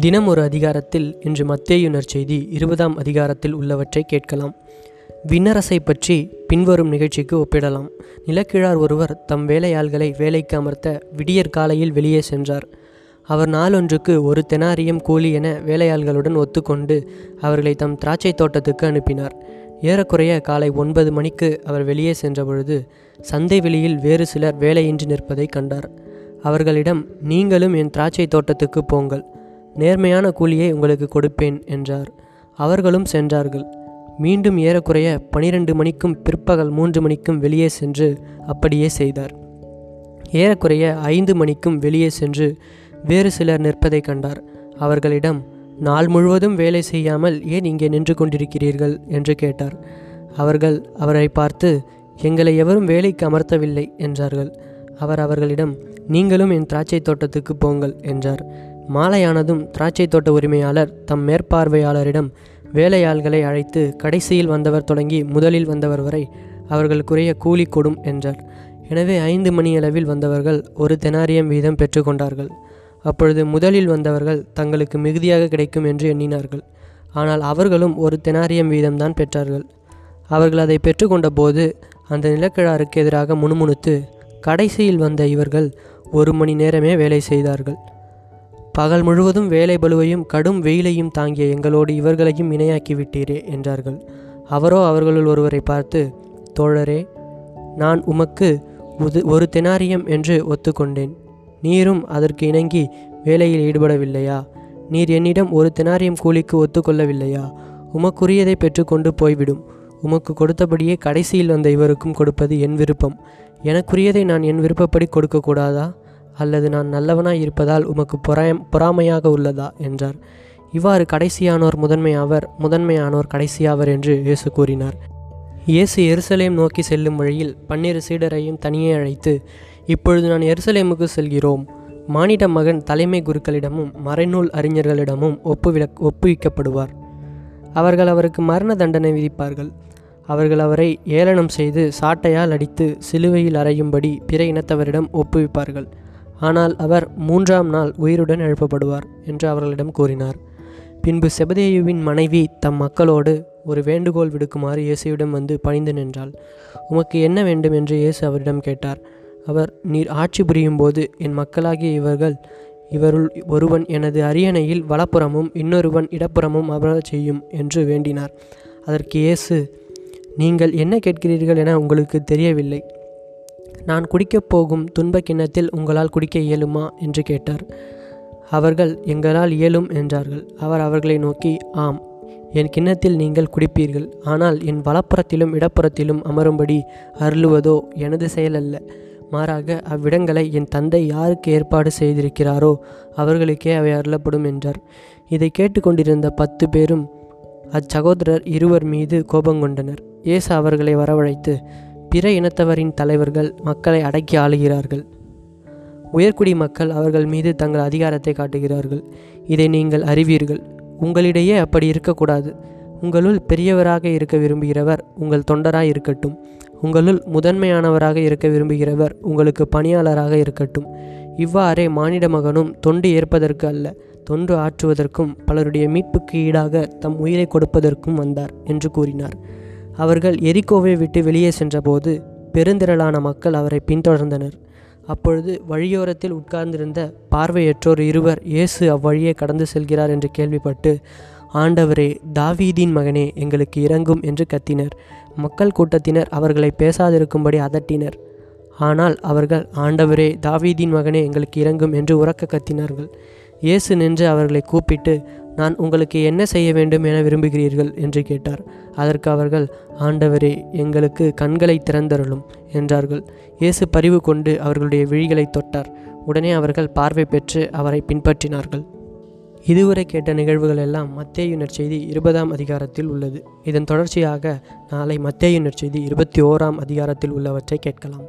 தினம் ஒரு அதிகாரத்தில் இன்று மத்தேயுனர் செய்தி இருபதாம் அதிகாரத்தில் உள்ளவற்றை கேட்கலாம். விண்ணரசை பற்றி பின்வரும் நிகழ்ச்சிக்கு ஒப்பிடலாம். நிலக்கிழார் ஒருவர் தம் வேலையாள்களை வேலைக்கு அமர்த்த விடியற் காலையில் வெளியே சென்றார். அவர் நாளொன்றுக்கு ஒரு தெனாரியம் கூலி என வேலையாள்களுடன் ஒத்துக்கொண்டு அவர்களை தம் திராட்சை தோட்டத்துக்கு அனுப்பினார். ஏறக்குறைய காலை ஒன்பது மணிக்கு அவர் வெளியே சென்றபொழுது சந்தை வெளியில் வேறு சிலர் வேலையின்றி நிற்பதை கண்டார். அவர்களிடம் நீங்களும் என் திராட்சை தோட்டத்துக்கு போங்கள். நேர்மையான கூலியை உங்களுக்கு கொடுப்பேன் என்றார். அவர்களும் சென்றார்கள். மீண்டும் ஏறக்குறைய பனிரெண்டு மணிக்கும் பிற்பகல் மூன்று மணிக்கும் வெளியே சென்று அப்படியே செய்தார். ஏறக்குறைய ஐந்து மணிக்கும் வெளியே சென்று வேறு சிலர் நிற்பதை கண்டார். அவர்களிடம் நாள் முழுவதும் வேலை செய்யாமல் ஏன் இங்கே நின்று கொண்டிருக்கிறீர்கள்? என்று கேட்டார். அவர்கள் அவரை பார்த்து எங்களை எவரும் வேலைக்கு அமர்த்தவில்லை என்றார்கள். அவர் அவர்களிடம் நீங்களும் என் திராட்சை தோட்டத்துக்கு போங்கள் என்றார். மாலையானதும் திராட்சை தோட்ட உரிமையாளர் தம் மேற்பார்வையாளரிடம் வேலையாள்களை அழைத்து கடைசியில் வந்தவர் தொடங்கி முதலில் வந்தவர் வரை அவர்களுக்குரிய கூலி கொடும் என்றார். எனவே ஐந்து மணியளவில் வந்தவர்கள் ஒரு தெனாரியம் வீதம் பெற்றுக்கொண்டார்கள் அப்பொழுது முதலில் வந்தவர்கள் தங்களுக்கு மிகுதியாக கிடைக்கும் என்று எண்ணினார்கள். ஆனால் அவர்களும் ஒரு தெனாரியம் வீதம்தான் பெற்றார்கள். அவர்கள் அதை பெற்றுக்கொண்ட போது அந்த நிலக்கிழாருக்கு எதிராக முணுமுணுத்து கடைசியில் வந்த இவர்கள் ஒரு மணி நேரமே வேலை செய்தார்கள். பகல் முழுவதும் வேலை பலுவையும் கடும் வெயிலையும் தாங்கிய எங்களோடு இவர்களையும் இணையாக்கி விட்டீரே என்றார்கள். அவரோ அவர்களுள் ஒருவரை பார்த்து தோழரே நான் உமக்கு உது ஒரு தெனாரியம் என்று ஒத்துக்கொண்டேன். நீரும் அதற்கு இணங்கி வேலையில் ஈடுபடவில்லையா? நீர் என்னிடம் ஒரு தெனாரியம் கூலிக்கு ஒத்துக்கொள்ளவில்லையா? உமக்குரியதை பெற்றுக்கொண்டு போய்விடும். உமக்கு கொடுத்தபடியே கடைசியில் வந்த இவருக்கும் கொடுப்பது என் விருப்பம். எனக்குரியதை நான் என் விருப்பப்படி கொடுக்கக்கூடாதா? அல்லது நான் நல்லவனாய் இருப்பதால் உமக்கு பொறாயம் பொறாமையாக உள்ளதா? என்றார். இவ்வாறு கடைசியானோர் முதன்மையாவர் முதன்மையானோர் கடைசியாவர் என்று இயேசு கூறினார். இயேசு எருசலேம் நோக்கி செல்லும் வழியில் பன்னிரு சீடரையும் தனியே அழைத்து இப்பொழுது நான் எருசலேமுக்கு செல்கிறோம். மானிட மகன் தலைமை குருக்களிடமும் மறைநூல் அறிஞர்களிடமும் ஒப்புவிட ஒப்புவிக்கப்படுவார். அவர்கள் அவருக்கு மரண தண்டனை விதிப்பார்கள். அவர்கள் அவரை ஏளனம் செய்து சாட்டையால் அடித்து சிலுவையில் அறையும்படி பிற இனத்தவரிடம் ஒப்புவிப்பார்கள். ஆனால் அவர் மூன்றாம் நாள் உயிருடன் எழுப்பப்படுவார் என்று அவர்களிடம் கூறினார். பின்பு செபதேயுவின் மனைவி தம் மக்களோடு ஒரு வேண்டுகோள் விடுக்குமாறு இயேசுவிடம் வந்து பணிந்து நின்றாள். உமக்கு என்ன வேண்டும்? என்று இயேசு அவரிடம் கேட்டார். அவர் நீர் ஆட்சி புரியும் போது என் மக்களாகிய இவர்கள் இவருள் ஒருவன் எனது அரியணையில் வலப்புறமும் இன்னொருவன் இடப்புறமும் அமரச் செய்யும் என்று வேண்டினார். அதற்கு இயேசு நீங்கள் என்ன கேட்கிறீர்கள் என உங்களுக்கு தெரியவில்லை. நான் குடிக்கப் போகும் துன்பக் கிண்ணத்தில் உங்களால் குடிக்க இயலுமா? என்று கேட்டார். அவர்கள் எங்களால் இயலும் என்றார்கள். அவர் அவர்களை நோக்கி ஆம் என் கிண்ணத்தில் நீங்கள் குடிப்பீர்கள். ஆனால் என் வலப்புறத்திலும் இடப்புறத்திலும் அமரும்படி அருளுவதோ எனது செயலல்ல. மாறாக அவ்விடங்களை என் தந்தை யாருக்கு ஏற்பாடு செய்திருக்கிறாரோ அவர்களுக்கே அவை அருளப்படும் என்றார். இதை கேட்டுக்கொண்டிருந்த பத்து பேரும் அச்சகோதரர் இருவர் மீது கோபங்கொண்டனர். இயேசு அவர்களை வரவழைத்து பிற இனத்தவரின் தலைவர்கள் மக்களை அடக்கி ஆளுகிறார்கள். உயர்குடி மக்கள் அவர்கள் மீது தங்கள் அதிகாரத்தை காட்டுகிறார்கள். இதை நீங்கள் அறிவீர்கள். உங்களிடையே அப்படி இருக்கக்கூடாது. உங்களுள் பெரியவராக இருக்க விரும்புகிறவர் உங்கள் தொண்டராக இருக்கட்டும். உங்களுள் முதன்மையானவராக இருக்க விரும்புகிறவர் உங்களுக்கு பணியாளராக இருக்கட்டும். இவ்வாறே மானிட மகனும் தொண்டு ஏற்பதற்கு அல்ல தொண்டு ஆற்றுவதற்கும் பலருடைய மீட்புக்கு ஈடாக தம் உயிரை கொடுப்பதற்கும் வந்தார் என்று கூறினார். அவர்கள் எரிக்கோவை விட்டு வெளியே சென்றபோது பெருந்திரளான மக்கள் அவரை பின்தொடர்ந்தனர். அப்பொழுது வழியோரத்தில் உட்கார்ந்திருந்த பார்வையற்றோர் இருவர் இயேசு அவ்வழியே கடந்து செல்கிறார் என்று கேள்விப்பட்டு ஆண்டவரே தாவீதின் மகனே எங்களுக்கு இறங்கும் என்று கத்தினர். மக்கள் கூட்டத்தினர் அவர்களை பேசாதிருக்கும்படி அதட்டினர். ஆனால் அவர்கள் ஆண்டவரே தாவீதின் மகனே எங்களுக்கு இறங்கும் என்று உறக்க கத்தினார்கள். இயேசு நின்று அவர்களை கூப்பிட்டு நான் உங்களுக்கு என்ன செய்ய வேண்டும் என விரும்புகிறீர்கள்? என்று கேட்டார். அதற்கு அவர்கள் ஆண்டவரே எங்களுக்கு கண்களை திறந்தருளும் என்றார்கள். இயேசு பரிவு கொண்டு அவர்களுடைய விழிகளை தொட்டார். உடனே அவர்கள் பார்வை பெற்று அவரை பின்பற்றினார்கள். இதுவரை கேட்ட நிகழ்வுகள் எல்லாம் மத்தேயு நற்செய்தி இருபதாம் அதிகாரத்தில் உள்ளது. இதன் தொடர்ச்சியாக நாளை மத்தேயு நற்செய்தி இருபத்தி ஓராம் அதிகாரத்தில் உள்ளவற்றை கேட்கலாம்.